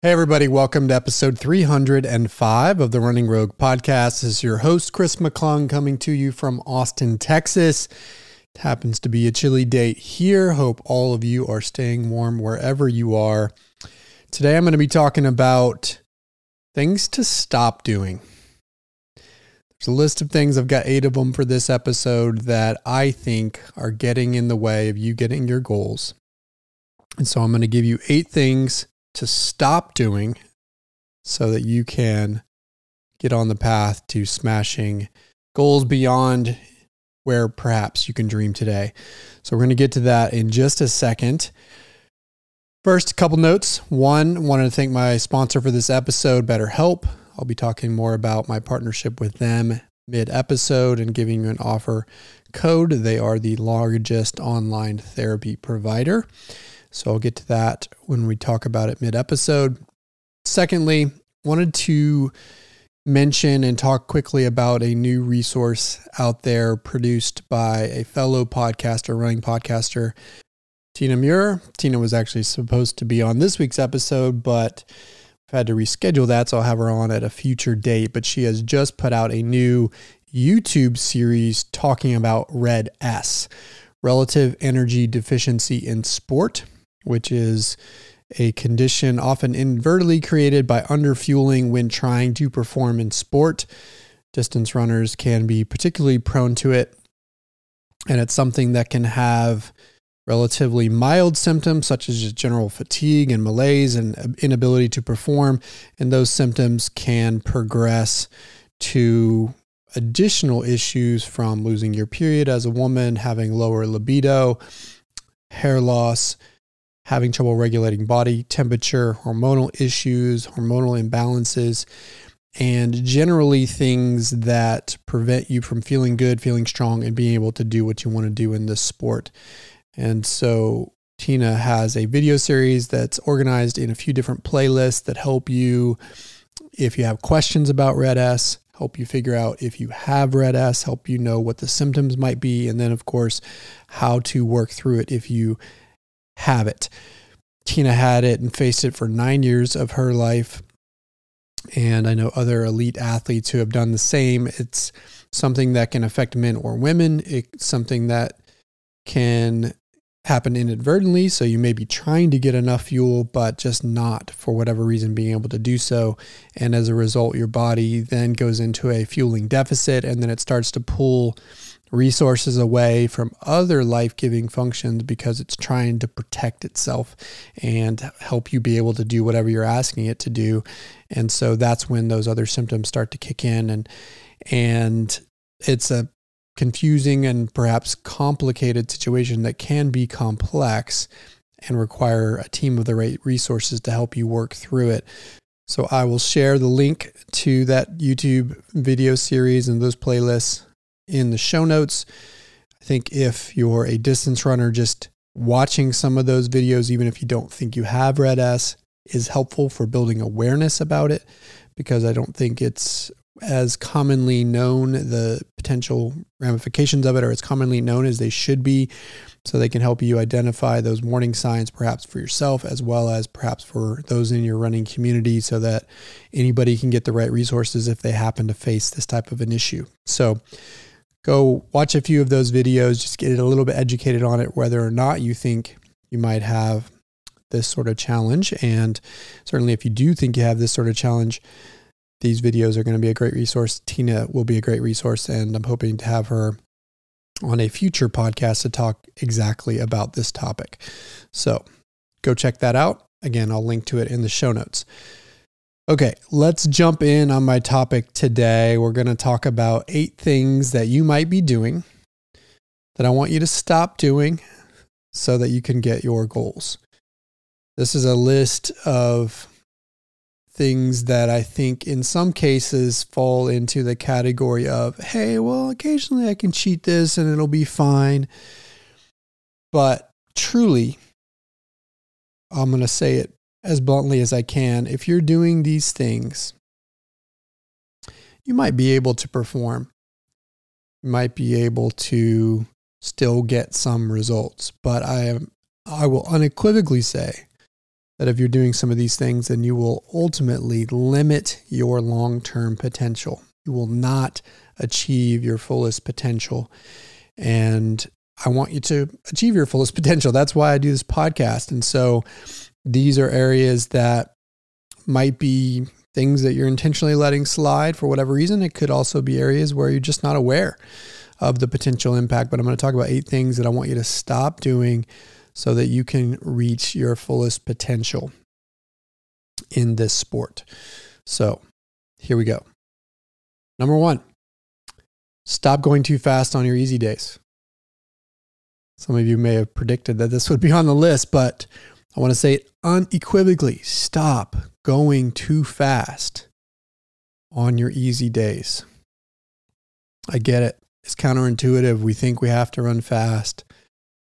Hey, everybody, welcome to episode 305 of the Running Rogue podcast. This is your host, Chris McClung, coming to you from Austin, Texas. It happens to be a chilly day here. Hope all of you are staying warm wherever you are. Today, I'm going to be talking about things to stop doing. There's a list of things, I've got eight of them for this episode that I think are getting in the way of you getting your goals. And so I'm going to give you eight things to stop doing so that you can get on the path to smashing goals beyond where perhaps you can dream today. So we're going to get to that in just a second. First, a couple notes. One, wanted to thank my sponsor for this episode, BetterHelp. I'll be talking more about my partnership with them mid episode and giving you an offer code. They are the largest online therapy provider. So I'll get to that when we talk about it mid episode. Secondly, wanted to mention and talk quickly about a new resource out there produced by a fellow podcaster, running podcaster, Tina Muir. Tina was actually supposed to be on this week's episode, but I've had to reschedule that, so I'll have her on at a future date. But she has just put out a new YouTube series talking about Red S, relative energy deficiency in sport which is a condition often inadvertently created by underfueling when trying to perform in sport. Distance runners can be particularly prone to it, and it's something that can have relatively mild symptoms such as just general fatigue and malaise and inability to perform, and those symptoms can progress to additional issues from losing your period as a woman, having lower libido, hair loss, having trouble regulating body temperature, hormonal issues, hormonal imbalances, and generally things that prevent you from feeling good, feeling strong, and being able to do what you want to do in this sport. And so Tina has a video series that's organized in a few different playlists that help you, if you have questions about Red S, help you figure out if you have Red S, help you know what the symptoms might be, and then, of course, how to work through it if you have it. Tina had it and faced it for nine years of her life. And I know other elite athletes who have done the same. It's something that can affect men or women. It's something that can happen inadvertently. So you may be trying to get enough fuel, but just not for whatever reason being able to do so. And as a result, your body then goes into a fueling deficit and then it starts to pull resources away from other life giving functions because it's trying to protect itself and help you be able to do whatever you're asking it to do. And so that's when those other symptoms start to kick in and and it's a confusing and perhaps complicated situation that can be complex and require a team of the right resources to help you work through it. So I will share the link to that YouTube video series and those playlists in the show notes. I think if you're a distance runner, just watching some of those videos, even if you don't think you have Red S, is helpful for building awareness about it because I don't think it's as commonly known, the potential ramifications of it are as commonly known as they should be. So they can help you identify those warning signs, perhaps for yourself, as well as perhaps for those in your running community, so that anybody can get the right resources if they happen to face this type of an issue. So, go watch a few of those videos, just get a little bit educated on it, whether or not you think you might have this sort of challenge. And certainly, if you do think you have this sort of challenge, these videos are going to be a great resource. Tina will be a great resource, and I'm hoping to have her on a future podcast to talk exactly about this topic. So go check that out. Again, I'll link to it in the show notes. Okay, let's jump in on my topic today. We're going to talk about eight things that you might be doing that I want you to stop doing so that you can get your goals. This is a list of things that I think in some cases fall into the category of, hey, well, occasionally I can cheat this and it'll be fine. But truly, I'm going to say it as bluntly as I can, if you're doing these things, you might be able to perform. You might be able to still get some results, but I am I will unequivocally say that if you're doing some of these things, then you will ultimately limit your long term potential. You will not achieve your fullest potential. And I want you to achieve your fullest potential. That's why I do this podcast. And so these are areas that might be things that you're intentionally letting slide for whatever reason. It could also be areas where you're just not aware of the potential impact. But I'm going to talk about eight things that I want you to stop doing so that you can reach your fullest potential in this sport. So here we go. Number one, stop going too fast on your easy days. Some of you may have predicted that this would be on the list, but I want to say it unequivocally stop going too fast on your easy days. I get it. It's counterintuitive. We think we have to run fast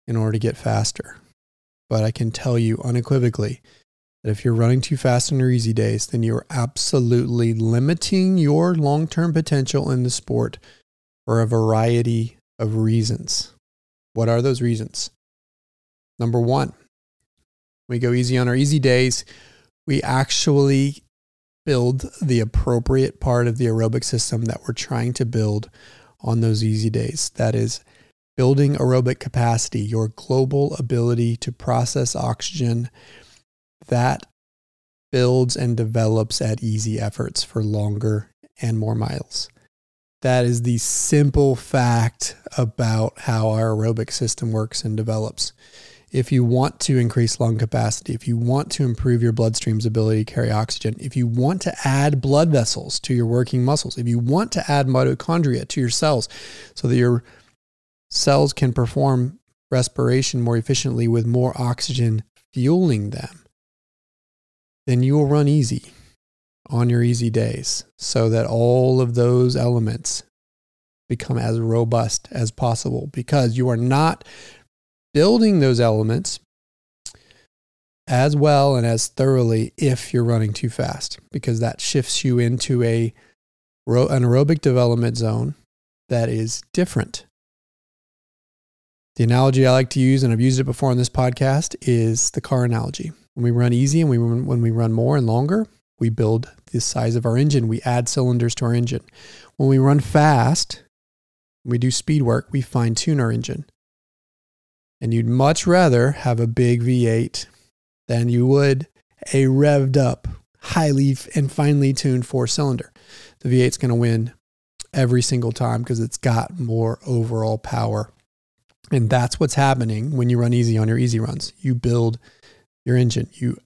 in order to get faster. But I can tell you unequivocally that if you're running too fast on your easy days, then you're absolutely limiting your long term potential in the sport for a variety of reasons. What are those reasons? Number one, we go easy on our easy days. We actually build the appropriate part of the aerobic system that we're trying to build on those easy days. That is building aerobic capacity, your global ability to process oxygen. That builds and develops at easy efforts for longer and more miles. That is the simple fact about how our aerobic system works and develops. If you want to increase lung capacity, if you want to improve your bloodstream's ability to carry oxygen, if you want to add blood vessels to your working muscles, if you want to add mitochondria to your cells so that your cells can perform respiration more efficiently with more oxygen fueling them, then you will run easy on your easy days so that all of those elements become as robust as possible because you are not building those elements as well and as thoroughly if you're running too fast because that shifts you into a an aerobic development zone that is different. The analogy I like to use, and I've used it before on this podcast, is the car analogy. When we run easy and we run, when we run more and longer, we build the size of our engine. We add cylinders to our engine. When we run fast, we do speed work, we fine tune our engine. And you'd much rather have a big V8 than you would a revved up, highly and finely tuned four cylinder. The V8's going to win every single time because it's got more overall power. And that's what's happening when you run easy on your easy runs. You build your engine, you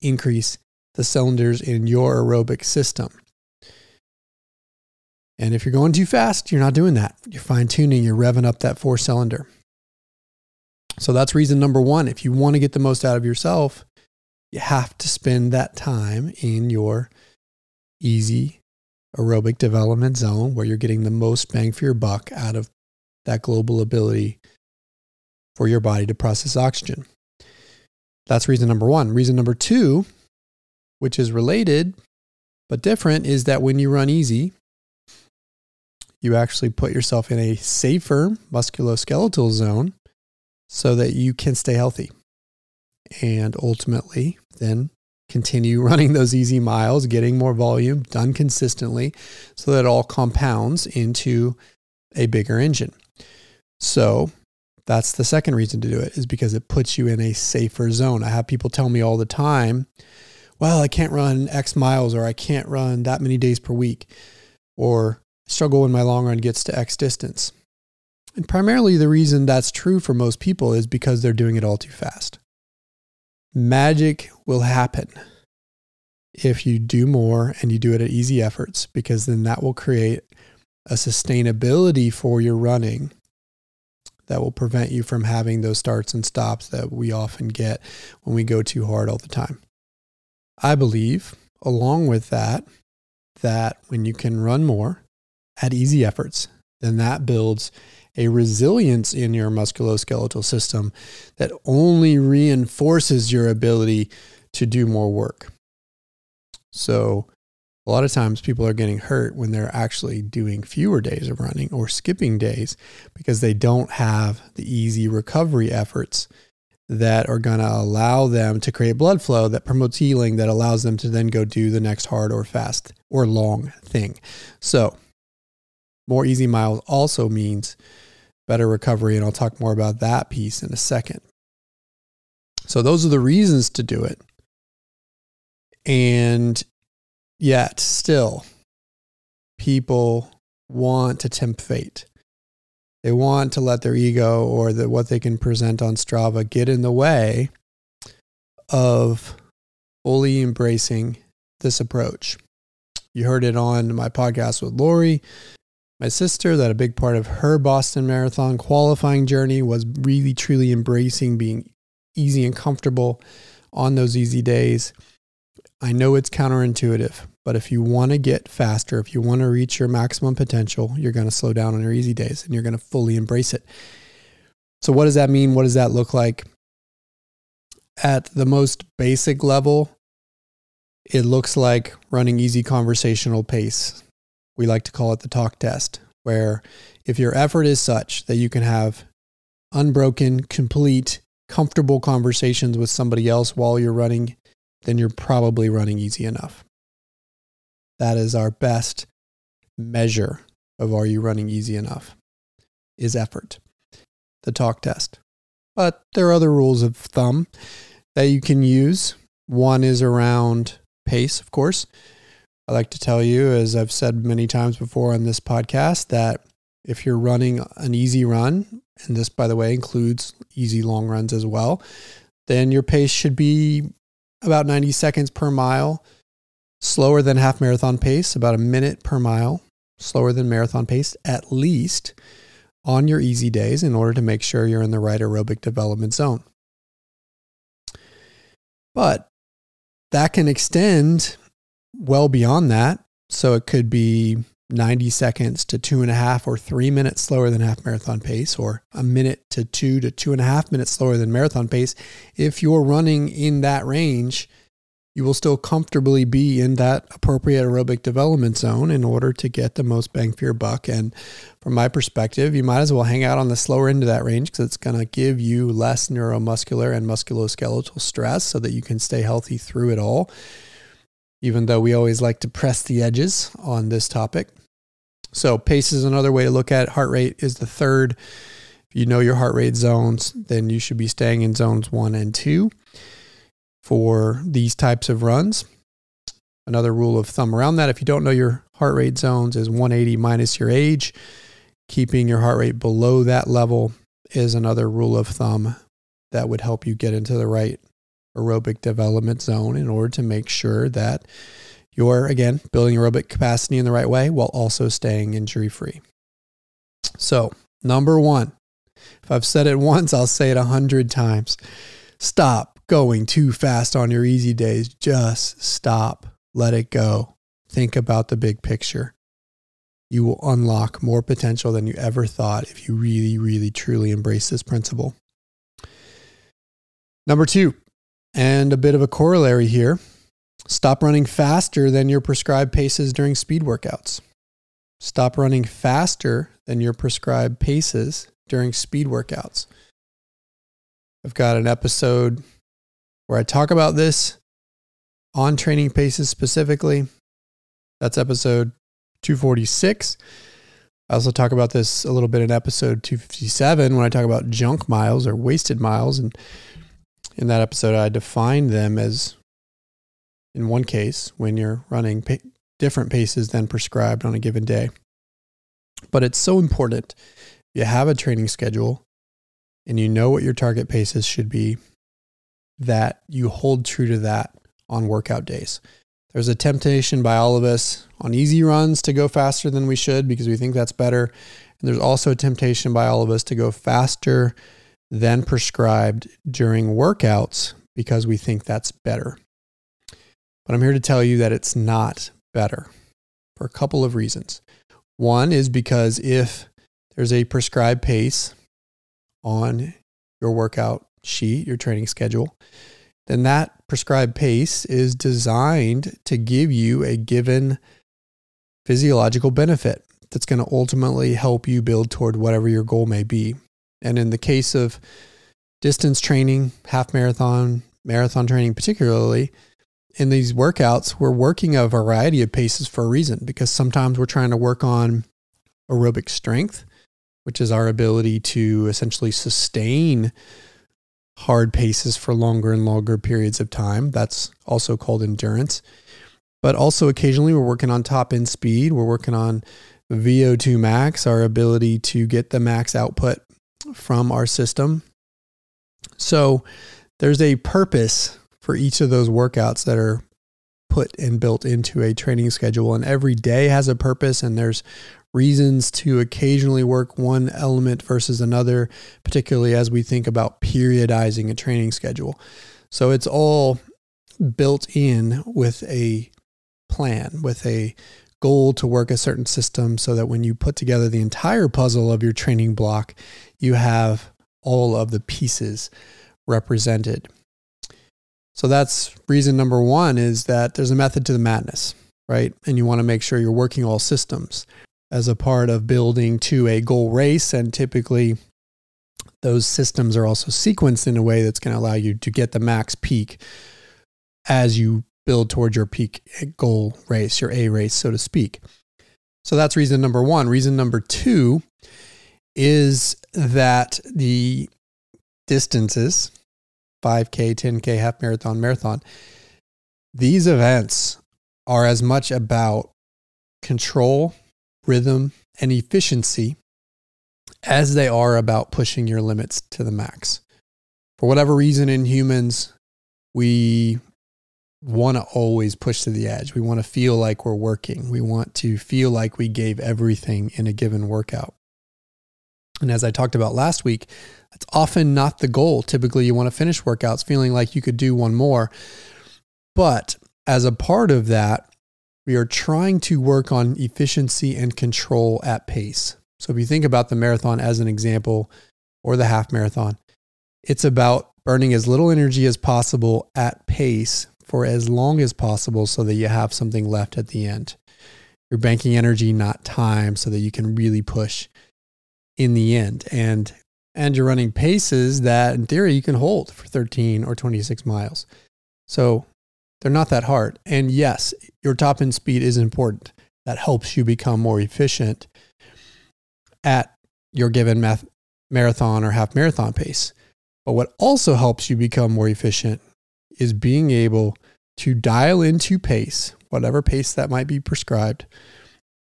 increase the cylinders in your aerobic system. And if you're going too fast, you're not doing that. You're fine tuning, you're revving up that four cylinder. So that's reason number one. If you want to get the most out of yourself, you have to spend that time in your easy aerobic development zone where you're getting the most bang for your buck out of that global ability for your body to process oxygen. That's reason number one. Reason number two which is related but different, is that when you run easy, you actually put yourself in a safer musculoskeletal zone so that you can stay healthy and ultimately then continue running those easy miles, getting more volume done consistently so that it all compounds into a bigger engine. So that's the second reason to do it is because it puts you in a safer zone. I have people tell me all the time, well, I can't run X miles or I can't run that many days per week or struggle when my long run gets to X distance. And primarily the reason that's true for most people is because they're doing it all too fast. Magic will happen if you do more and you do it at easy efforts, because then that will create a sustainability for your running that will prevent you from having those starts and stops that we often get when we go too hard all the time. I believe, along with that, that when you can run more at easy efforts, then that builds a resilience in your musculoskeletal system that only reinforces your ability to do more work. So, a lot of times people are getting hurt when they're actually doing fewer days of running or skipping days because they don't have the easy recovery efforts that are going to allow them to create blood flow that promotes healing that allows them to then go do the next hard or fast or long thing. So, more easy miles also means better recovery. And I'll talk more about that piece in a second. So, those are the reasons to do it. And yet, still, people want to tempt fate. They want to let their ego or the, what they can present on Strava get in the way of fully embracing this approach. You heard it on my podcast with Lori, my sister, that a big part of her Boston Marathon qualifying journey was really truly embracing being easy and comfortable on those easy days. I know it's counterintuitive, but if you want to get faster, if you want to reach your maximum potential, you're going to slow down on your easy days and you're going to fully embrace it. So, what does that mean? What does that look like? At the most basic level, it looks like running easy conversational pace. We like to call it the talk test, where if your effort is such that you can have unbroken, complete, comfortable conversations with somebody else while you're running, then you're probably running easy enough. That is our best measure of are you running easy enough is effort, the talk test. But there are other rules of thumb that you can use. One is around pace, of course. I like to tell you, as I've said many times before on this podcast, that if you're running an easy run, and this, by the way, includes easy long runs as well, then your pace should be about 90 seconds per mile slower than half marathon pace, about a minute per mile, slower than marathon pace at least on your easy days in order to make sure you're in the right aerobic development zone. But that can extend well beyond that. So it could be 90 seconds to two and a half or three minutes slower than half marathon pace, or a minute to two to two and a half minutes slower than marathon pace. If you're running in that range, you will still comfortably be in that appropriate aerobic development zone in order to get the most bang for your buck. And from my perspective, you might as well hang out on the slower end of that range because it's going to give you less neuromuscular and musculoskeletal stress so that you can stay healthy through it all. Even though we always like to press the edges on this topic. So, pace is another way to look at it. Heart rate is the third. If you know your heart rate zones, then you should be staying in zones one and two for these types of runs. Another rule of thumb around that, if you don't know your heart rate zones, is 180 minus your age. Keeping your heart rate below that level is another rule of thumb that would help you get into the right aerobic development zone in order to make sure that you're, again, building aerobic capacity in the right way while also staying injury free. So, number one, if I've said it once, I'll say it a hundred times. Stop going too fast on your easy days, just stop, let it go. Think about the big picture. You will unlock more potential than you ever thought if you really, really, truly embrace this principle. Number two, and a bit of a corollary here stop running faster than your prescribed paces during speed workouts. Stop running faster than your prescribed paces during speed workouts. I've got an episode where I talk about this on training paces specifically. That's episode 246. I also talk about this a little bit in episode 257 when I talk about junk miles or wasted miles. And in that episode, I define them as, in one case, when you're running pa- different paces than prescribed on a given day. But it's so important. You have a training schedule and you know what your target paces should be that you hold true to that on workout days. There's a temptation by all of us on easy runs to go faster than we should because we think that's better. And there's also a temptation by all of us to go faster than prescribed during workouts because we think that's better. But I'm here to tell you that it's not better for a couple of reasons. One is because if there's a prescribed pace on your workout sheet, your training schedule, then that prescribed pace is designed to give you a given physiological benefit that's going to ultimately help you build toward whatever your goal may be. And in the case of distance training, half marathon, marathon training, particularly in these workouts, we're working a variety of paces for a reason because sometimes we're trying to work on aerobic strength, which is our ability to essentially sustain hard paces for longer and longer periods of time. That's also called endurance. But also, occasionally, we're working on top end speed. We're working on VO2 max, our ability to get the max output from our system. So, there's a purpose for each of those workouts that are put and built into a training schedule. And every day has a purpose, and there's reasons to occasionally work one element versus another, particularly as we think about periodizing a training schedule. So it's all built in with a plan, with a goal to work a certain system so that when you put together the entire puzzle of your training block, you have all of the pieces represented. So that's reason number one is that there's a method to the madness, right? And you want to make sure you're working all systems as a part of building to a goal race. And typically, those systems are also sequenced in a way that's going to allow you to get the max peak as you build towards your peak goal race, your A race, so to speak. So that's reason number one. Reason number two is that the distances 5K, 10K, half marathon, marathon. These events are as much about control, rhythm, and efficiency as they are about pushing your limits to the max. For whatever reason in humans, we want to always push to the edge. We want to feel like we're working. We want to feel like we gave everything in a given workout. And as I talked about last week, that's often not the goal. Typically, you want to finish workouts feeling like you could do one more. But as a part of that, we are trying to work on efficiency and control at pace. So if you think about the marathon as an example or the half marathon, it's about burning as little energy as possible at pace for as long as possible so that you have something left at the end. You're banking energy, not time, so that you can really push in the end. And and you're running paces that in theory you can hold for 13 or 26 miles. So they're not that hard. And yes, your top end speed is important. That helps you become more efficient at your given math, marathon or half marathon pace. But what also helps you become more efficient is being able to dial into pace, whatever pace that might be prescribed,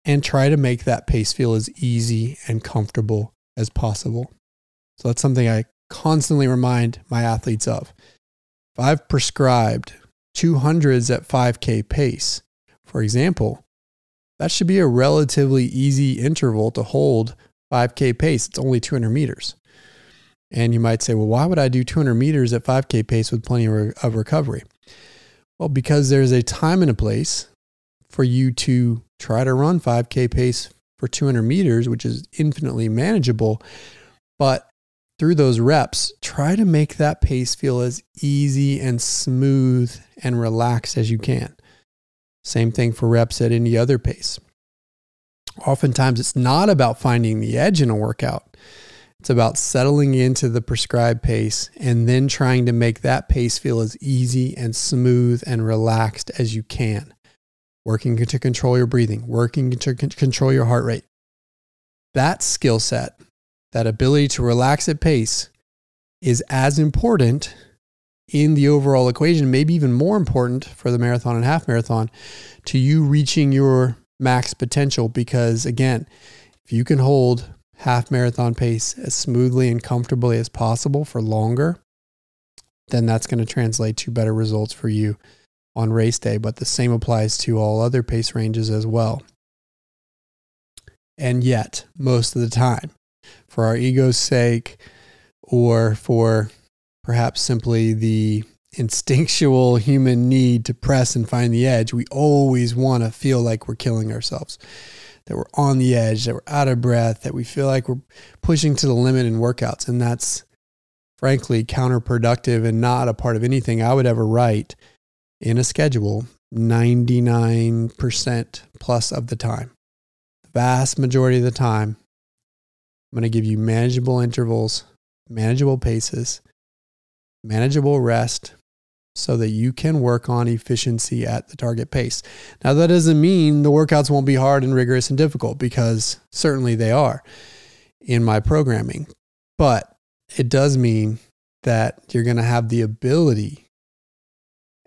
and try to make that pace feel as easy and comfortable as possible. So that's something I constantly remind my athletes of. If I've prescribed 200s at 5K pace, for example, that should be a relatively easy interval to hold 5K pace. It's only 200 meters. And you might say, well, why would I do 200 meters at 5K pace with plenty of recovery? Well, because there's a time and a place for you to try to run 5K pace for 200 meters, which is infinitely manageable. But through those reps, try to make that pace feel as easy and smooth and relaxed as you can. Same thing for reps at any other pace. Oftentimes, it's not about finding the edge in a workout. It's about settling into the prescribed pace and then trying to make that pace feel as easy and smooth and relaxed as you can. Working to control your breathing, working to control your heart rate. That skill set that ability to relax at pace is as important in the overall equation, maybe even more important for the marathon and half marathon to you reaching your max potential. Because again, if you can hold half marathon pace as smoothly and comfortably as possible for longer, then that's going to translate to better results for you on race day. But the same applies to all other pace ranges as well. And yet, most of the time, for our ego's sake or for perhaps simply the instinctual human need to press and find the edge, we always want to feel like we're killing ourselves, that we're on the edge, that we're out of breath, that we feel like we're pushing to the limit in workouts. And that's frankly counterproductive and not a part of anything I would ever write in a schedule 99% plus of the time. The vast majority of the time, I'm going to give you manageable intervals, manageable paces, manageable rest so that you can work on efficiency at the target pace. Now, that doesn't mean the workouts won't be hard and rigorous and difficult because certainly they are in my programming. But it does mean that you're going to have the ability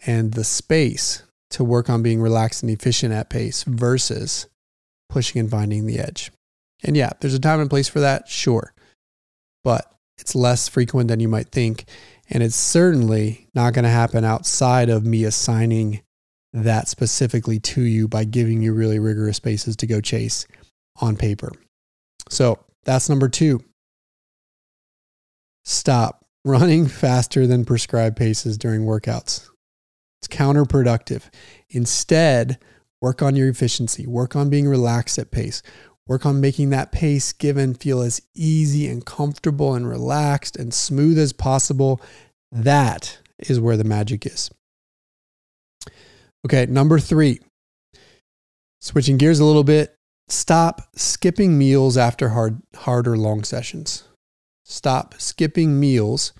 and the space to work on being relaxed and efficient at pace versus pushing and finding the edge. And yeah, there's a time and place for that, sure. But it's less frequent than you might think. And it's certainly not going to happen outside of me assigning that specifically to you by giving you really rigorous spaces to go chase on paper. So that's number two. Stop running faster than prescribed paces during workouts. It's counterproductive. Instead, work on your efficiency, work on being relaxed at pace, work on making that pace given feel as easy and comfortable and relaxed and smooth as possible. That is where the magic is. Okay, number three, switching gears a little bit, stop skipping meals after hard, hard or long sessions. Stop skipping meals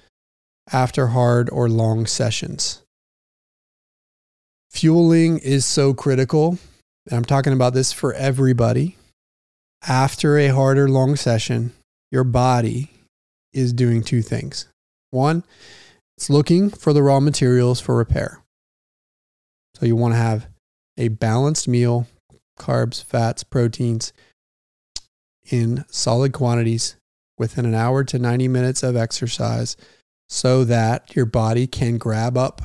after hard or long sessions. Fueling is so critical. I'm talking about this for everybody. After a hard or long session, your body is doing two things. One, it's looking for the raw materials for repair. So you want to have a balanced meal, carbs, fats, proteins in solid quantities within an hour to 90 minutes of exercise so that your body can grab up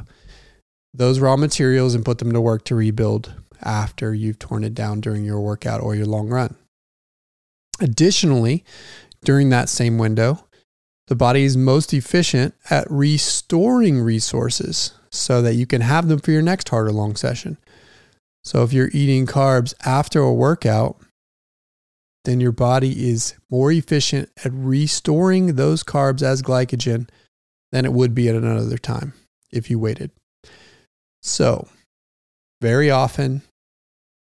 those raw materials and put them to work to rebuild after you've torn it down during your workout or your long run. Additionally, during that same window, the body is most efficient at restoring resources so that you can have them for your next hard or long session. So if you're eating carbs after a workout, then your body is more efficient at restoring those carbs as glycogen than it would be at another time if you waited. So, very often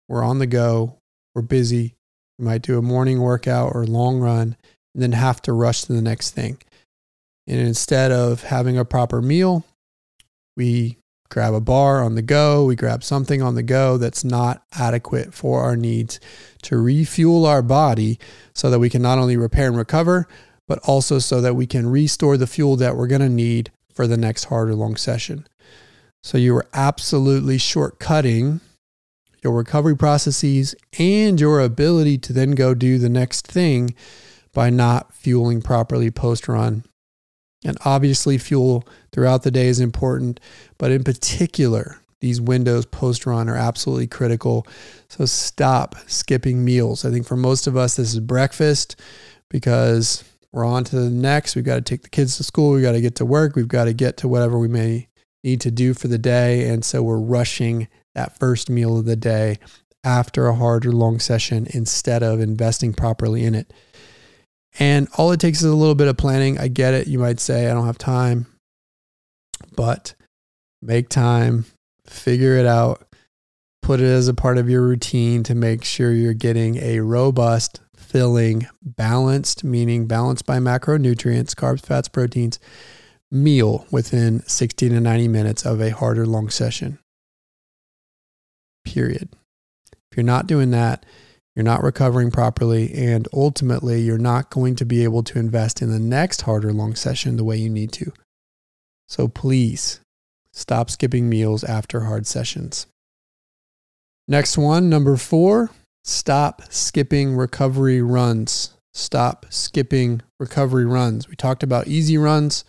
we're on the go, we're busy. We might do a morning workout or long run and then have to rush to the next thing. And instead of having a proper meal, we grab a bar on the go, we grab something on the go that's not adequate for our needs to refuel our body so that we can not only repair and recover, but also so that we can restore the fuel that we're going to need for the next hard or long session. So you are absolutely shortcutting your recovery processes and your ability to then go do the next thing by not fueling properly post run and obviously, fuel throughout the day is important, but in particular, these windows post run are absolutely critical. So stop skipping meals. I think for most of us, this is breakfast because we're on to the next. We've got to take the kids to school. We've got to get to work. We've got to get to whatever we may need to do for the day. And so we're rushing that first meal of the day after a hard or long session instead of investing properly in it. And all it takes is a little bit of planning. I get it. You might say, I don't have time, but make time, figure it out, put it as a part of your routine to make sure you're getting a robust, filling, balanced, meaning balanced by macronutrients, carbs, fats, proteins, meal within 60 to 90 minutes of a harder long session. Period. If you're not doing that, you're not recovering properly, and ultimately, you're not going to be able to invest in the next harder long session the way you need to. So please stop skipping meals after hard sessions. Next one, number four, stop skipping recovery runs. Stop skipping recovery runs. We talked about easy runs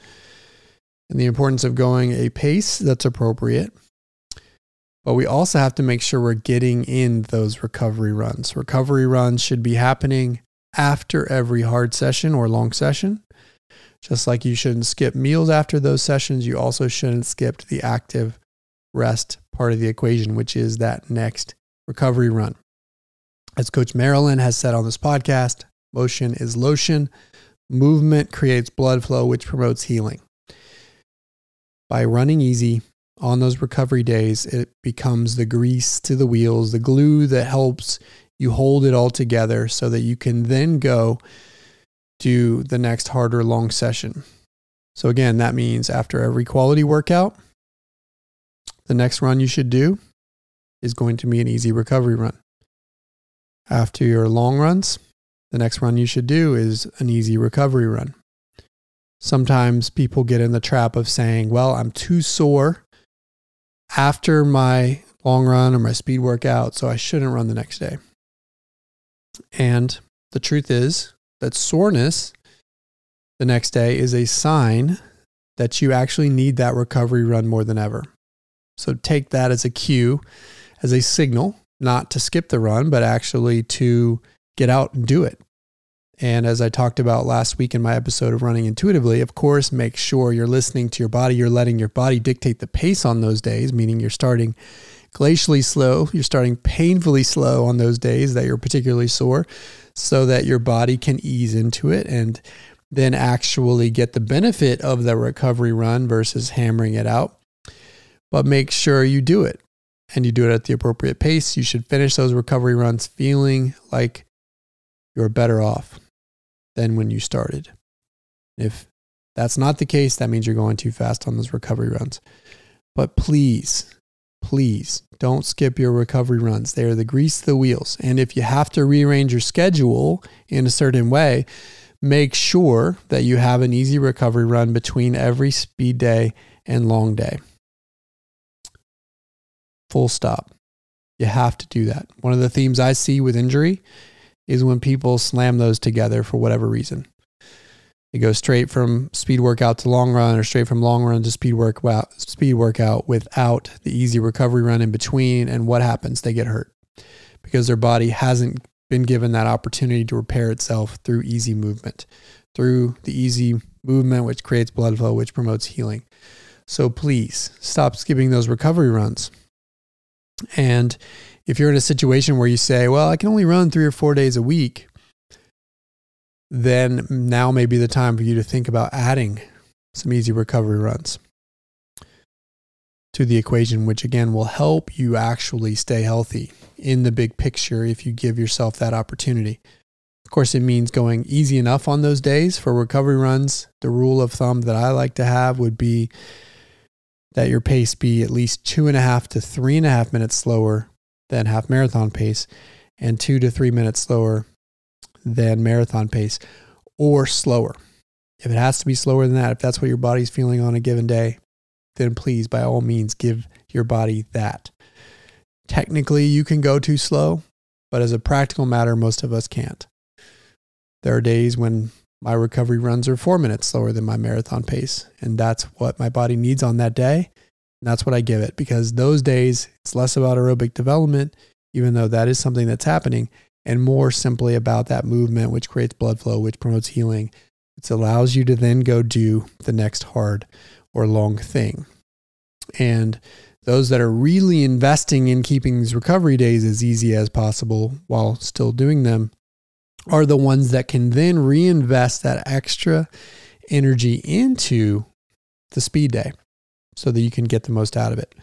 and the importance of going a pace that's appropriate. But we also have to make sure we're getting in those recovery runs. Recovery runs should be happening after every hard session or long session. Just like you shouldn't skip meals after those sessions, you also shouldn't skip the active rest part of the equation, which is that next recovery run. As Coach Marilyn has said on this podcast, motion is lotion. Movement creates blood flow, which promotes healing. By running easy, on those recovery days, it becomes the grease to the wheels, the glue that helps you hold it all together so that you can then go do the next harder long session. So, again, that means after every quality workout, the next run you should do is going to be an easy recovery run. After your long runs, the next run you should do is an easy recovery run. Sometimes people get in the trap of saying, Well, I'm too sore after my long run or my speed workout, so I shouldn't run the next day. And the truth is that soreness the next day is a sign that you actually need that recovery run more than ever. So take that as a cue, as a signal, not to skip the run, but actually to get out and do it. And as I talked about last week in my episode of Running Intuitively, of course, make sure you're listening to your body. You're letting your body dictate the pace on those days, meaning you're starting glacially slow. You're starting painfully slow on those days that you're particularly sore so that your body can ease into it and then actually get the benefit of the recovery run versus hammering it out. But make sure you do it and you do it at the appropriate pace. You should finish those recovery runs feeling like you're better off than when you started. If that's not the case, that means you're going too fast on those recovery runs. But please, please don't skip your recovery runs. They are the grease the wheels. And if you have to rearrange your schedule in a certain way, make sure that you have an easy recovery run between every speed day and long day. Full stop. You have to do that. One of the themes I see with injury is when people slam those together for whatever reason. It goes straight from speed workout to long run or straight from long run to speed workout speed workout without the easy recovery run in between and what happens? They get hurt because their body hasn't been given that opportunity to repair itself through easy movement through the easy movement which creates blood flow which promotes healing. So please stop skipping those recovery runs. And if you're in a situation where you say, well, I can only run three or four days a week, then now may be the time for you to think about adding some easy recovery runs to the equation, which again will help you actually stay healthy in the big picture if you give yourself that opportunity. Of course, it means going easy enough on those days for recovery runs. The rule of thumb that I like to have would be that your pace be at least two and a half to three and a half minutes slower than half marathon pace and two to three minutes slower than marathon pace or slower. If it has to be slower than that, if that's what your body's feeling on a given day, then please, by all means, give your body that. Technically, you can go too slow, but as a practical matter, most of us can't. There are days when my recovery runs are four minutes slower than my marathon pace, and that's what my body needs on that day. And that's what I give it because those days it's less about aerobic development, even though that is something that's happening, and more simply about that movement, which creates blood flow, which promotes healing. It allows you to then go do the next hard or long thing. And those that are really investing in keeping these recovery days as easy as possible while still doing them are the ones that can then reinvest that extra energy into the speed day so that you can get the most out of it.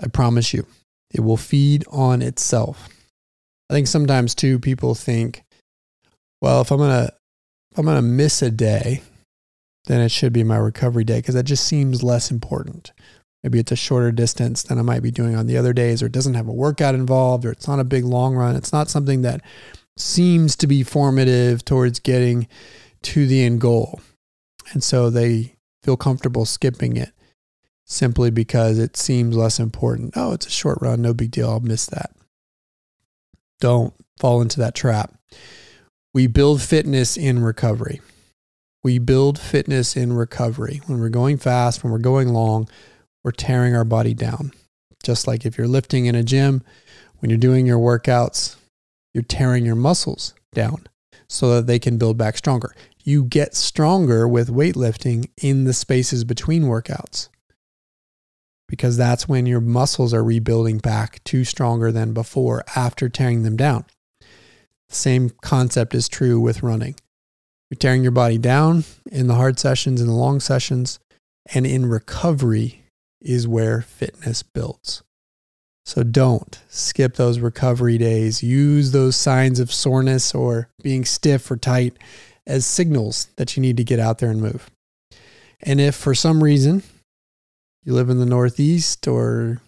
I promise you, it will feed on itself. I think sometimes too people think, well, if I'm gonna if I'm gonna miss a day, then it should be my recovery day because that just seems less important. Maybe it's a shorter distance than I might be doing on the other days, or it doesn't have a workout involved, or it's not a big long run. It's not something that seems to be formative towards getting to the end goal. And so they feel comfortable skipping it simply because it seems less important. Oh, it's a short run, no big deal, I'll miss that. Don't fall into that trap. We build fitness in recovery. We build fitness in recovery. When we're going fast, when we're going long, we're tearing our body down. Just like if you're lifting in a gym, when you're doing your workouts, you're tearing your muscles down so that they can build back stronger you get stronger with weightlifting in the spaces between workouts because that's when your muscles are rebuilding back to stronger than before after tearing them down. Same concept is true with running. You're tearing your body down in the hard sessions and the long sessions, and in recovery is where fitness builds. So don't skip those recovery days. Use those signs of soreness or being stiff or tight as signals that you need to get out there and move. And if for some reason you live in the Northeast or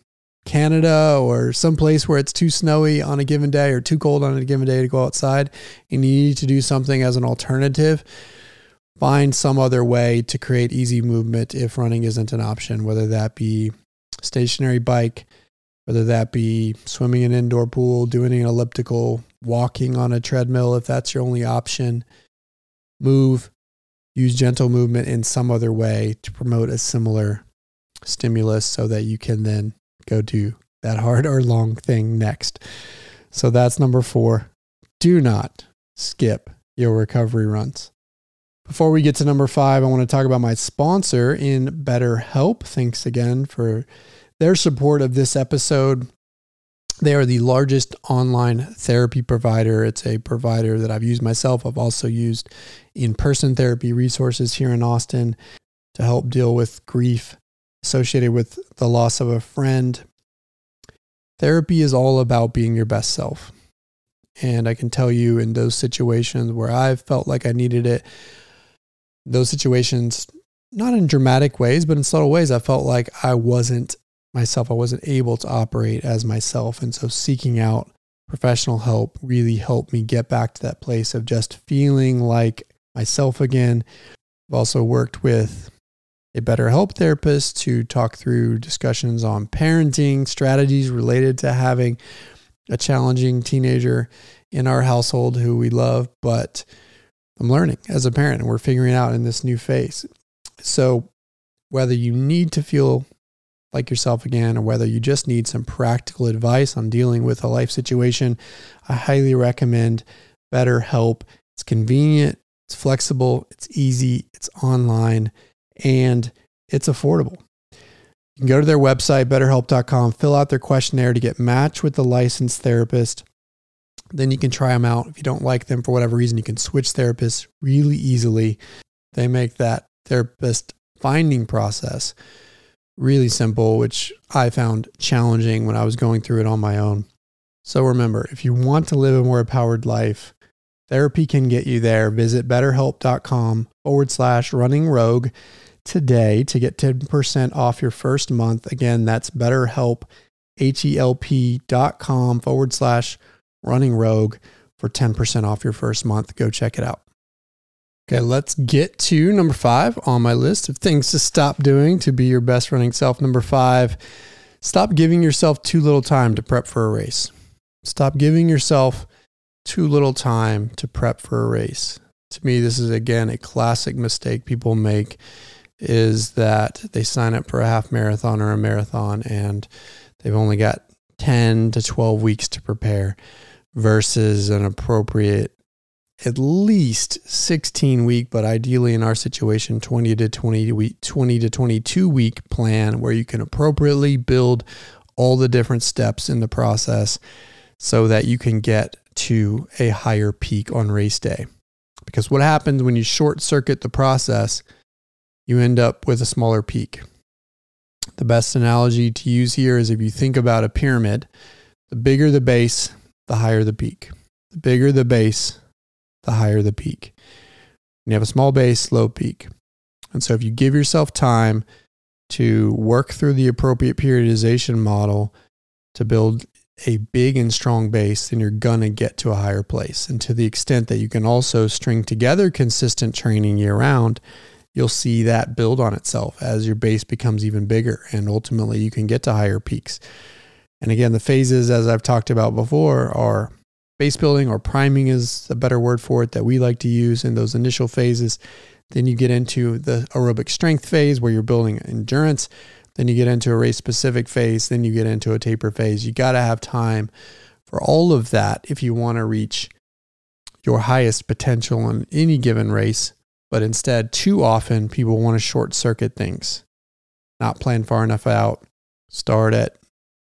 Canada or someplace where it's too snowy on a given day or too cold on a given day to go outside and you need to do something as an alternative, find some other way to create easy movement if running isn't an option, whether that be stationary bike, whether that be swimming in an indoor pool, doing an elliptical, walking on a treadmill if that's your only option. Move, use gentle movement in some other way to promote a similar stimulus so that you can then go do that hard or long thing next. So that's number four. Do not skip your recovery runs. Before we get to number five, I want to talk about my sponsor in BetterHelp. Thanks again for their support of this episode. They are the largest online therapy provider. It's a provider that I've used myself. I've also used in person therapy resources here in Austin to help deal with grief associated with the loss of a friend. Therapy is all about being your best self. And I can tell you in those situations where I've felt like I needed it, those situations, not in dramatic ways, but in subtle ways, I felt like I wasn't myself. I wasn't able to operate as myself. And so seeking out professional help really helped me get back to that place of just feeling like myself again. I've also worked with a BetterHelp therapist to talk through discussions on parenting strategies related to having a challenging teenager in our household who we love, but I'm learning as a parent and we're figuring out in this new phase. So, whether you need to feel like yourself again or whether you just need some practical advice on dealing with a life situation, I highly recommend BetterHelp. It's convenient, it's flexible, it's easy, it's online and it's affordable. You can go to their website, betterhelp.com, fill out their questionnaire to get matched with the licensed therapist. Then you can try them out. If you don't like them for whatever reason, you can switch therapists really easily. They make that therapist finding process really simple, which I found challenging when I was going through it on my own. So remember, if you want to live a more empowered life, therapy can get you there. Visit betterhelp.com forward slash running rogue today to get 10% off your first month. Again, that's betterhelp, H-E-L-P dot com forward slash running rogue for 10% off your first month. Go check it out. Okay, let's get to number five on my list of things to stop doing to be your best running self. Number five, stop giving yourself too little time to prep for a race. Stop giving yourself too little time to prep for a race. To me, this is again a classic mistake people make is that they sign up for a half marathon or a marathon and they've only got 10 to 12 weeks to prepare versus an appropriate at least 16 week but ideally in our situation 20 to 20 week 20 to 22 week plan where you can appropriately build all the different steps in the process so that you can get to a higher peak on race day because what happens when you short circuit the process you end up with a smaller peak. The best analogy to use here is if you think about a pyramid, the bigger the base, the higher the peak. The bigger the base, the higher the peak. You have a small base, low peak. And so if you give yourself time to work through the appropriate periodization model to build a big and strong base, then you're going to get to a higher place. And to the extent that you can also string together consistent training year round, you'll see that build on itself as your base becomes even bigger and ultimately you can get to higher peaks. And again, the phases, as I've talked about before, are base building or priming is a better word for it that we like to use in those initial phases. Then you get into the aerobic strength phase where you're building endurance. Then you get into a race specific phase. Then you get into a taper phase. You got to have time for all of that if you want to reach your highest potential in any given race but instead, too often people want to short circuit things, not plan far enough out, start at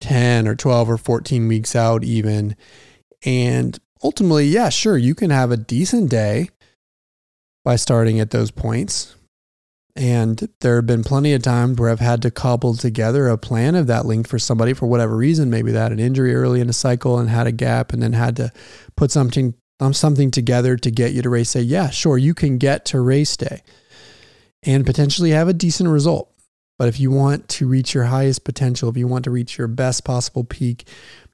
10 or 12 or 14 weeks out, even. And ultimately, yeah, sure, you can have a decent day by starting at those points. And there have been plenty of times where I've had to cobble together a plan of that length for somebody for whatever reason. Maybe they had an injury early in the cycle and had a gap and then had to put something um, something together to get you to race day, yeah, sure, you can get to race day. and potentially have a decent result. But if you want to reach your highest potential, if you want to reach your best possible peak,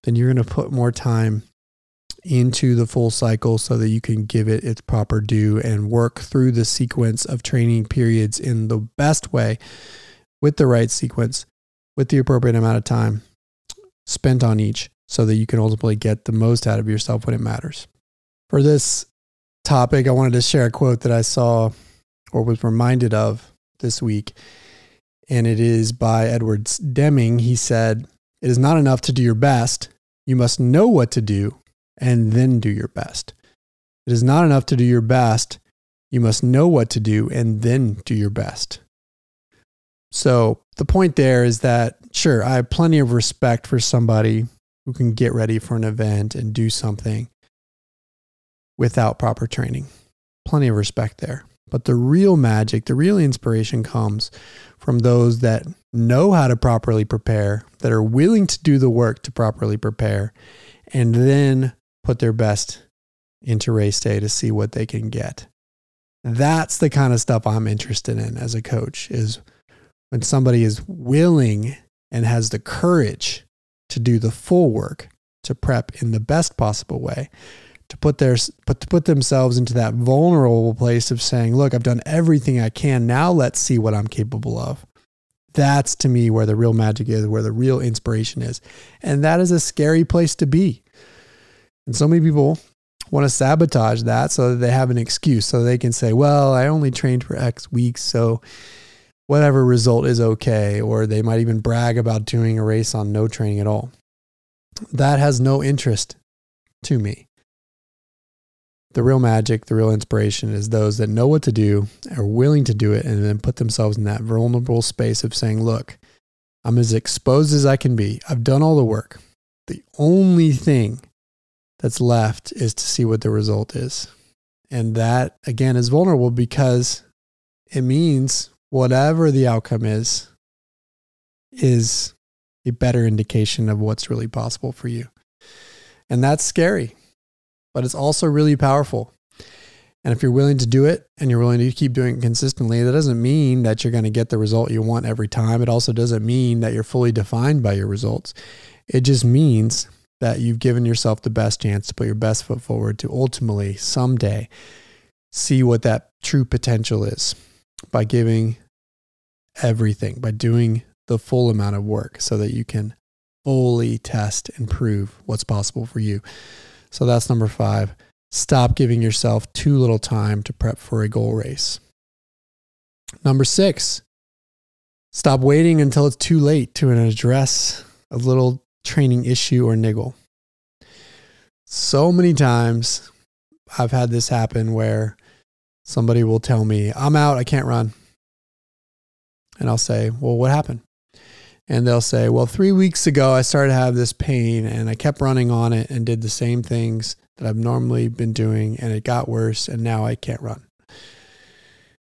then you're going to put more time into the full cycle so that you can give it its proper due and work through the sequence of training periods in the best way with the right sequence, with the appropriate amount of time spent on each so that you can ultimately get the most out of yourself when it matters. For this topic, I wanted to share a quote that I saw or was reminded of this week. And it is by Edward Deming. He said, It is not enough to do your best. You must know what to do and then do your best. It is not enough to do your best. You must know what to do and then do your best. So the point there is that, sure, I have plenty of respect for somebody who can get ready for an event and do something without proper training. Plenty of respect there. But the real magic, the real inspiration comes from those that know how to properly prepare, that are willing to do the work to properly prepare, and then put their best into race day to see what they can get. That's the kind of stuff I'm interested in as a coach is when somebody is willing and has the courage to do the full work to prep in the best possible way to put their but to put themselves into that vulnerable place of saying look I've done everything I can. Now let's see what I'm capable of. That's to me where the real magic is where the real inspiration is. And that is a scary place to be and so many people want to sabotage that so that they have an excuse so they can say well I only trained for x weeks so whatever result is okay. Or they might even brag about doing a race on no training at all. That has no interest to me. The real magic, the real inspiration is those that know what to do, are willing to do it, and then put themselves in that vulnerable space of saying, Look, I'm as exposed as I can be. I've done all the work. The only thing that's left is to see what the result is. And that, again, is vulnerable because it means whatever the outcome is, is a better indication of what's really possible for you. And that's scary, but it's also really powerful. And if you're willing to do it and you're willing to keep doing it consistently, that doesn't mean that you're going to get the result you want every time. It also doesn't mean that you're fully defined by your results. It just means that you've given yourself the best chance to put your best foot forward to ultimately someday see what that true potential is by giving everything, by doing the full amount of work so that you can fully test and prove what's possible for you. So that's number five. Stop giving yourself too little time to prep for a goal race. Number six, stop waiting until it's too late to address a little training issue or niggle. So many times I've had this happen where somebody will tell me, I'm out, I can't run. And I'll say, Well, what happened? And they'll say, Well, three weeks ago, I started to have this pain and I kept running on it and did the same things that I've normally been doing. And it got worse. And now I can't run.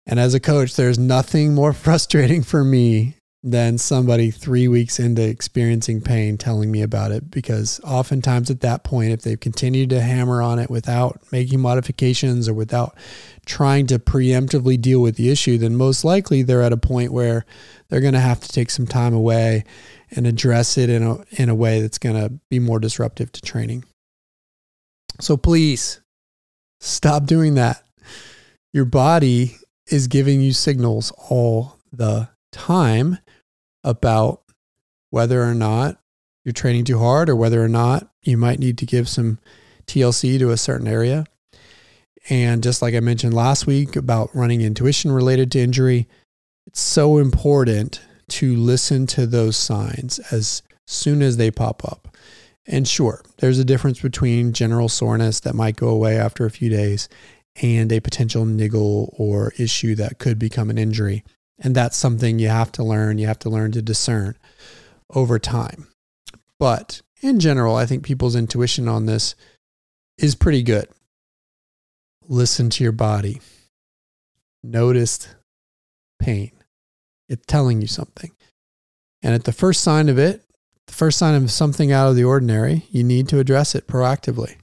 And as a coach, there's nothing more frustrating for me than somebody three weeks into experiencing pain telling me about it. Because oftentimes at that point if they've continued to hammer on it without making modifications or without trying to preemptively deal with the issue then most likely they're at a point where they're going to have to take some time away and address it in a in a way that's going to be more disruptive to training. So please stop doing that. Your body is giving you signals all the time about whether or not you're training too hard or whether or not you might need to give some TLC to a certain area. And just like I mentioned last week about running intuition related to injury, it's so important to listen to those signs as soon as they pop up. And sure, there's a difference between general soreness that might go away after a few days and a potential niggle or issue that could become an injury. And that's something you have to learn. You have to learn to discern over time. But in general, I think people's intuition on this is pretty good. Listen to your body. Notice pain. It's telling you something. And at the first sign of it, the first sign of something out of the ordinary, you need to address it proactively.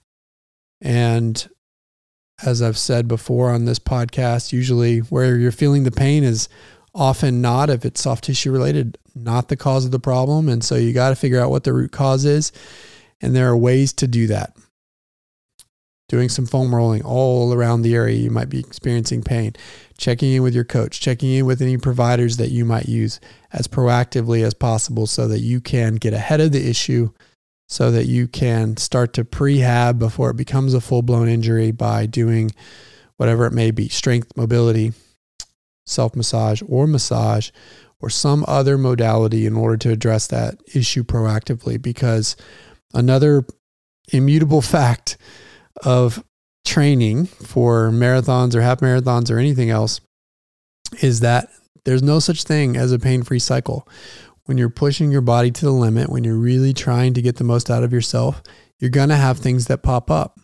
And as I've said before on this podcast, usually where you're feeling the pain is often not, if it's soft tissue related, not the cause of the problem. And so you got to figure out what the root cause is. And there are ways to do that. Doing some foam rolling all around the area you might be experiencing pain, checking in with your coach, checking in with any providers that you might use as proactively as possible so that you can get ahead of the issue so that you can start to prehab before it becomes a full blown injury by doing whatever it may be strength, mobility, self massage, or massage, or some other modality in order to address that issue proactively. Because another immutable fact of training for marathons or half marathons or anything else is that there's no such thing as a pain free cycle when you're pushing your body to the limit, when you're really trying to get the most out of yourself, you're going to have things that pop up.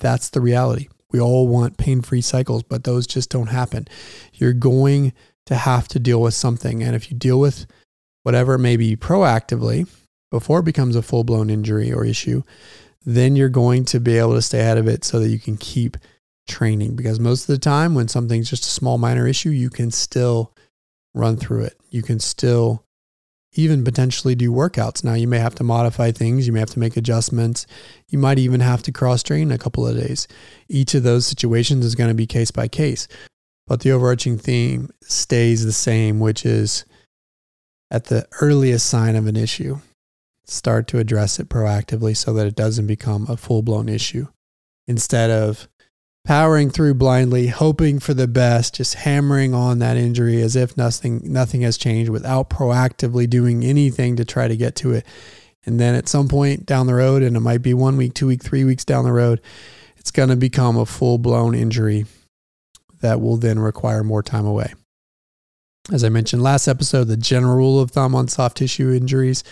That's the reality. We all want pain free cycles, but those just don't happen. You're going to have to deal with something. And if you deal with whatever it may be proactively before it becomes a full blown injury or issue, then you're going to be able to stay ahead of it so that you can keep training. Because most of the time, when something's just a small minor issue, you can still run through it. You can still even potentially do workouts. Now, you may have to modify things, you may have to make adjustments, you might even have to cross train a couple of days. Each of those situations is going to be case by case. But the overarching theme stays the same, which is at the earliest sign of an issue, start to address it proactively so that it doesn't become a full blown issue instead of powering through blindly, hoping for the best, just hammering on that injury as if nothing nothing has changed without proactively doing anything to try to get to it. And then at some point down the road, and it might be one week, two week, three weeks down the road, it's going to become a full blown injury that will then require more time away. As I mentioned last episode, the general rule of thumb on soft tissue injuries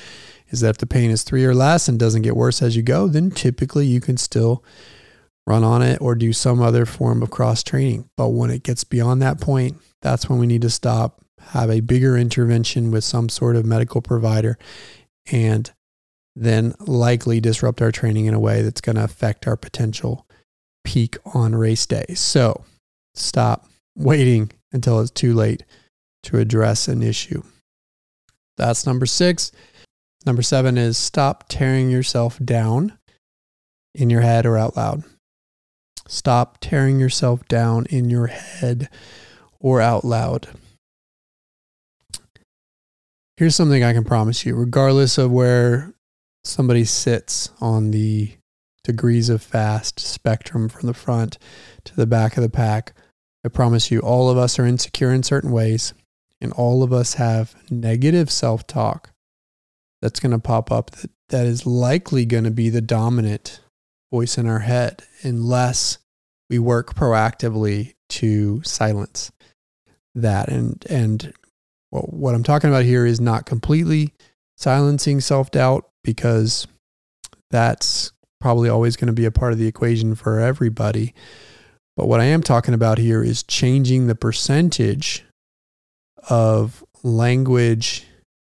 is that if the pain is three or less and doesn't get worse as you go, then typically you can still run on it or do some other form of cross training. But when it gets beyond that point, that's when we need to stop, have a bigger intervention with some sort of medical provider, and then likely disrupt our training in a way that's going to affect our potential peak on race day. So stop waiting until it's too late to address an issue. That's number six. Number seven is stop tearing yourself down in your head or out loud. Stop tearing yourself down in your head or out loud. Here's something I can promise you, regardless of where somebody sits on the degrees of fast spectrum from the front to the back of the pack, I promise you, all of us are insecure in certain ways, and all of us have negative self talk that's going to pop up that, that is likely going to be the dominant voice in our head unless we work proactively to silence that. And, and well, what I'm talking about here is not completely silencing self doubt because that's probably always going to be a part of the equation for everybody. But what I am talking about here is changing the percentage of language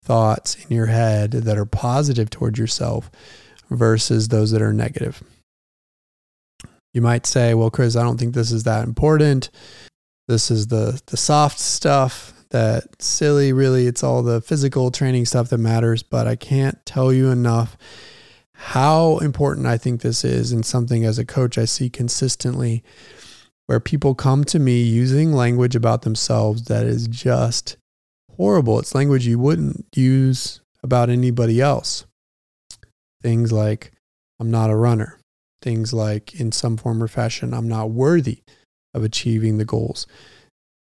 thoughts in your head that are positive towards yourself versus those that are negative. You might say, well, Chris, I don't think this is that important. This is the, the soft stuff that silly, really, it's all the physical training stuff that matters. But I can't tell you enough how important I think this is and something as a coach I see consistently where people come to me using language about themselves that is just horrible. It's language you wouldn't use about anybody else. Things like, I'm not a runner things like in some form or fashion, I'm not worthy of achieving the goals.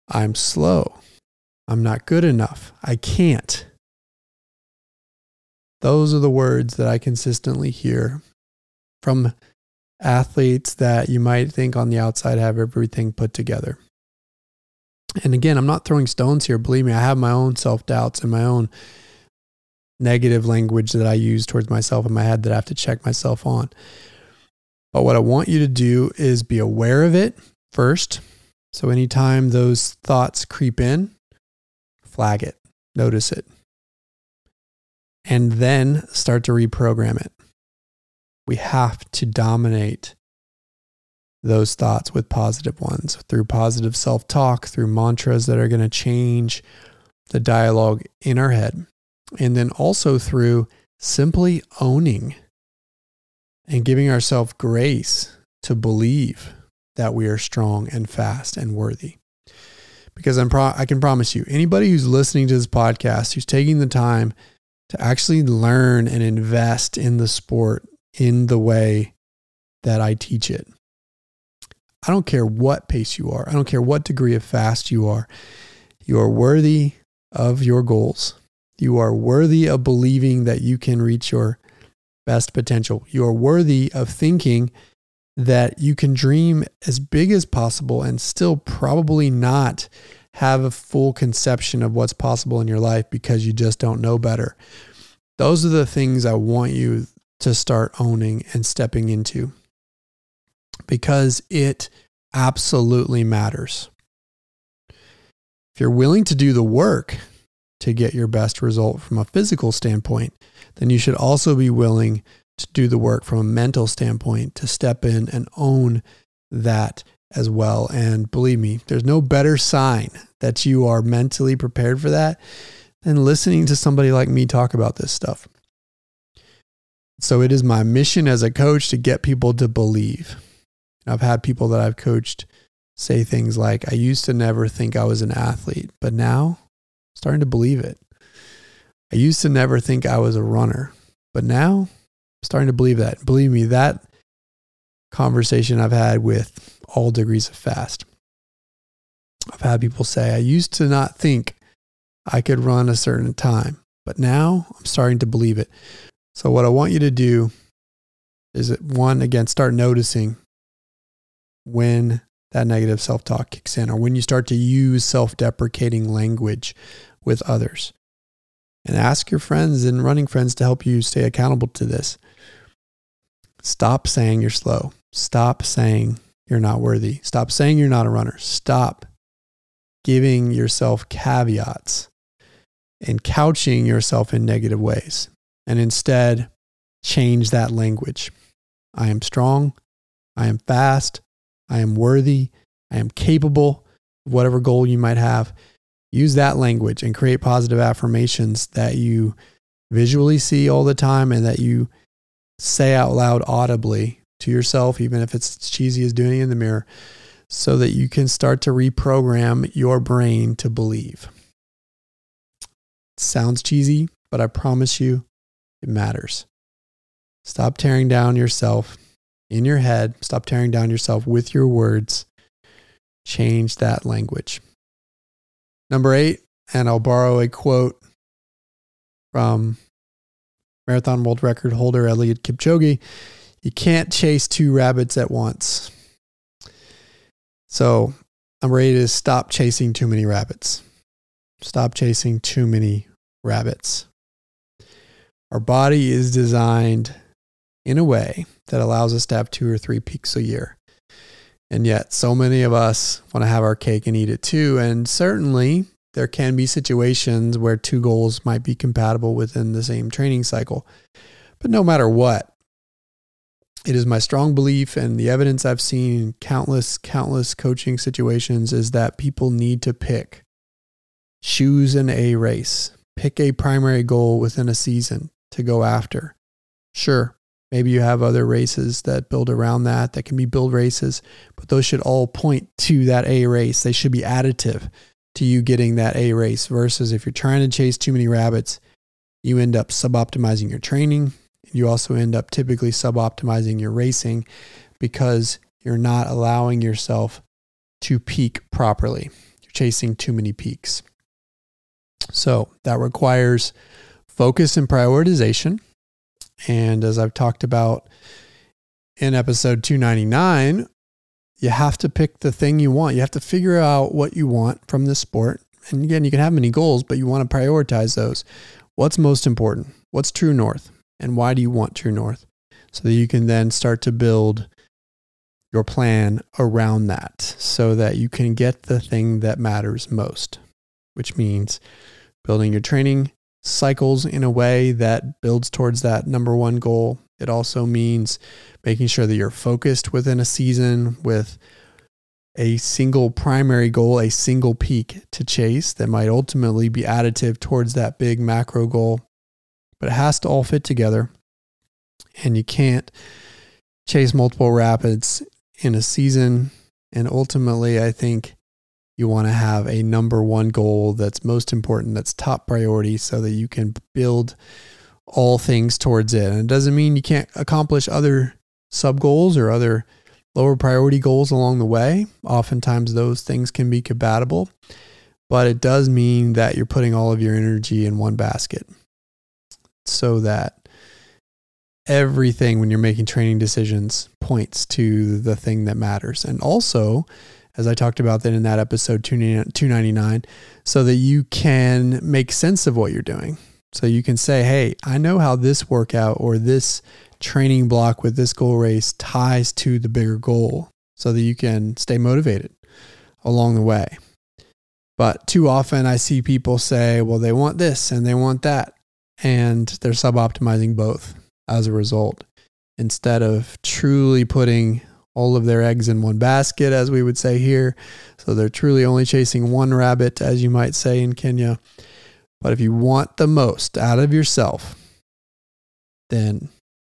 I'm slow. I'm not good enough. I can't. Those are the words that I consistently hear from athletes that you might think on the outside have everything put together. And again, I'm not throwing stones here. Believe me, I have my own self doubts and my own negative language that I use towards myself in my head that I have to check myself on. But what I want you to do is be aware of it first. So anytime those thoughts creep in, flag it, notice it, and then start to reprogram it. We have to dominate those thoughts with positive ones through positive self talk, through mantras that are going to change the dialogue in our head. And then also through simply owning and giving ourselves grace to believe that we are strong and fast and worthy. Because I'm pro- I can promise you, anybody who's listening to this podcast, who's taking the time to actually learn and invest in the sport in the way that I teach it, I don't care what pace you are. I don't care what degree of fast you are. You are worthy of your goals. You are worthy of believing that you can reach your best potential. You are worthy of thinking that you can dream as big as possible and still probably not have a full conception of what's possible in your life because you just don't know better. Those are the things I want you to start owning and stepping into because it absolutely matters. If you're willing to do the work to get your best result from a physical standpoint, then you should also be willing to do the work from a mental standpoint to step in and own that as well. And believe me, there's no better sign that you are mentally prepared for that than listening to somebody like me talk about this stuff. So it is my mission as a coach to get people to believe. I've had people that I've coached say things like, I used to never think I was an athlete, but now I'm starting to believe it. I used to never think I was a runner, but now I'm starting to believe that. Believe me, that conversation I've had with all degrees of fast. I've had people say, I used to not think I could run a certain time, but now I'm starting to believe it. So, what I want you to do is that one, again, start noticing when that negative self talk kicks in or when you start to use self deprecating language with others. And ask your friends and running friends to help you stay accountable to this. Stop saying you're slow. Stop saying you're not worthy. Stop saying you're not a runner. Stop giving yourself caveats and couching yourself in negative ways. And instead, change that language. I am strong. I am fast. I am worthy. I am capable of whatever goal you might have. Use that language and create positive affirmations that you visually see all the time and that you say out loud audibly to yourself, even if it's cheesy as doing it in the mirror, so that you can start to reprogram your brain to believe. Sounds cheesy, but I promise you it matters. Stop tearing down yourself in your head. Stop tearing down yourself with your words. Change that language. Number eight, and I'll borrow a quote from marathon world record holder Eliud Kipchoge. You can't chase two rabbits at once. So, number eight is stop chasing too many rabbits. Stop chasing too many rabbits. Our body is designed in a way that allows us to have two or three peaks a year. And yet, so many of us want to have our cake and eat it too. And certainly, there can be situations where two goals might be compatible within the same training cycle. But no matter what, it is my strong belief and the evidence I've seen in countless, countless coaching situations is that people need to pick, choose an A race, pick a primary goal within a season to go after. Sure, maybe you have other races that build around that, that can be build races, but those should all point to that A race. They should be additive to you getting that A race versus if you're trying to chase too many rabbits, you end up suboptimizing your training, you also end up typically suboptimizing your racing because you're not allowing yourself to peak properly. You're chasing too many peaks. So that requires focus and prioritization. And as I've talked about in episode 299, you have to pick the thing you want. You have to figure out what you want from the sport. And again, you can have many goals, but you want to prioritize those. What's most important? What's true north? and why do you want True North? So that you can then start to build your plan around that so that you can get the thing that matters most, which means building your training cycles in a way that builds towards that number one goal It also means making sure that you're focused within a season with a single primary goal, a single peak to chase that might ultimately be additive towards that big macro goal. But it has to all fit together. And you can't chase multiple rapids in a season. And ultimately, I think you want to have a number one goal that's most important, that's top priority, so that you can build all things towards it. And it doesn't mean you can't accomplish other sub goals or other lower priority goals along the way. Oftentimes, those things can be compatible, but it does mean that you're putting all of your energy in one basket so that everything when you're making training decisions points to the thing that matters. And also, as I talked about that in that episode 299, so that you can make sense of what you're doing. So you can say, hey, I know how this workout or this training block with this goal race ties to the bigger goal so that you can stay motivated along the way. But too often I see people say, well, they want this and they want that. And they're sub optimizing both as a result instead of truly putting all of their eggs in one basket, as we would say here. So they're truly only chasing one rabbit, as you might say in Kenya. But if you want the most out of yourself, then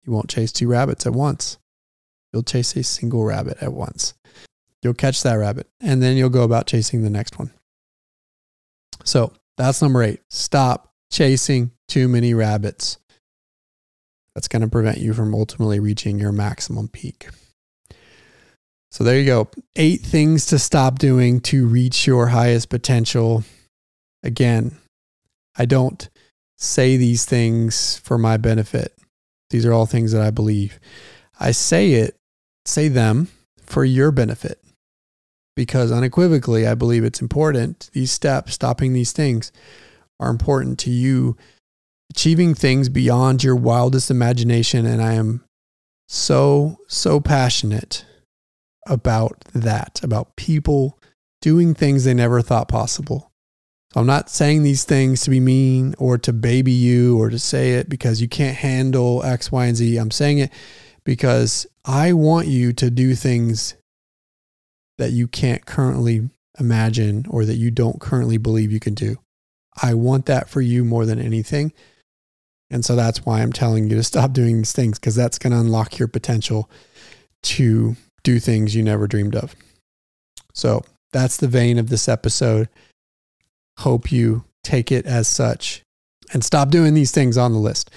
you won't chase two rabbits at once. You'll chase a single rabbit at once. You'll catch that rabbit, and then you'll go about chasing the next one. So that's number eight. Stop chasing too many rabbits. That's going to prevent you from ultimately reaching your maximum peak. So there you go. Eight things to stop doing to reach your highest potential. Again, I don't say these things for my benefit. These are all things that I believe. I say it, say them for your benefit because unequivocally, I believe it's important. These steps, stopping these things, are important to you achieving things beyond your wildest imagination. And I am so, so passionate about that, about people doing things they never thought possible. So I'm not saying these things to be mean or to baby you or to say it because you can't handle X, Y, and Z. I'm saying it because I want you to do things that you can't currently imagine or that you don't currently believe you can do. I want that for you more than anything. And so that's why I'm telling you to stop doing these things because that's going to unlock your potential to do things you never dreamed of. So that's the vein of this episode. Hope you take it as such and stop doing these things on the list.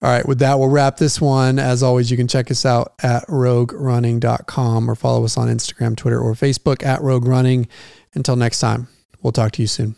All right, with that, we'll wrap this one. As always, you can check us out at roguerunning.com or follow us on Instagram, Twitter, or Facebook at Rogue Running. Until next time, we'll talk to you soon.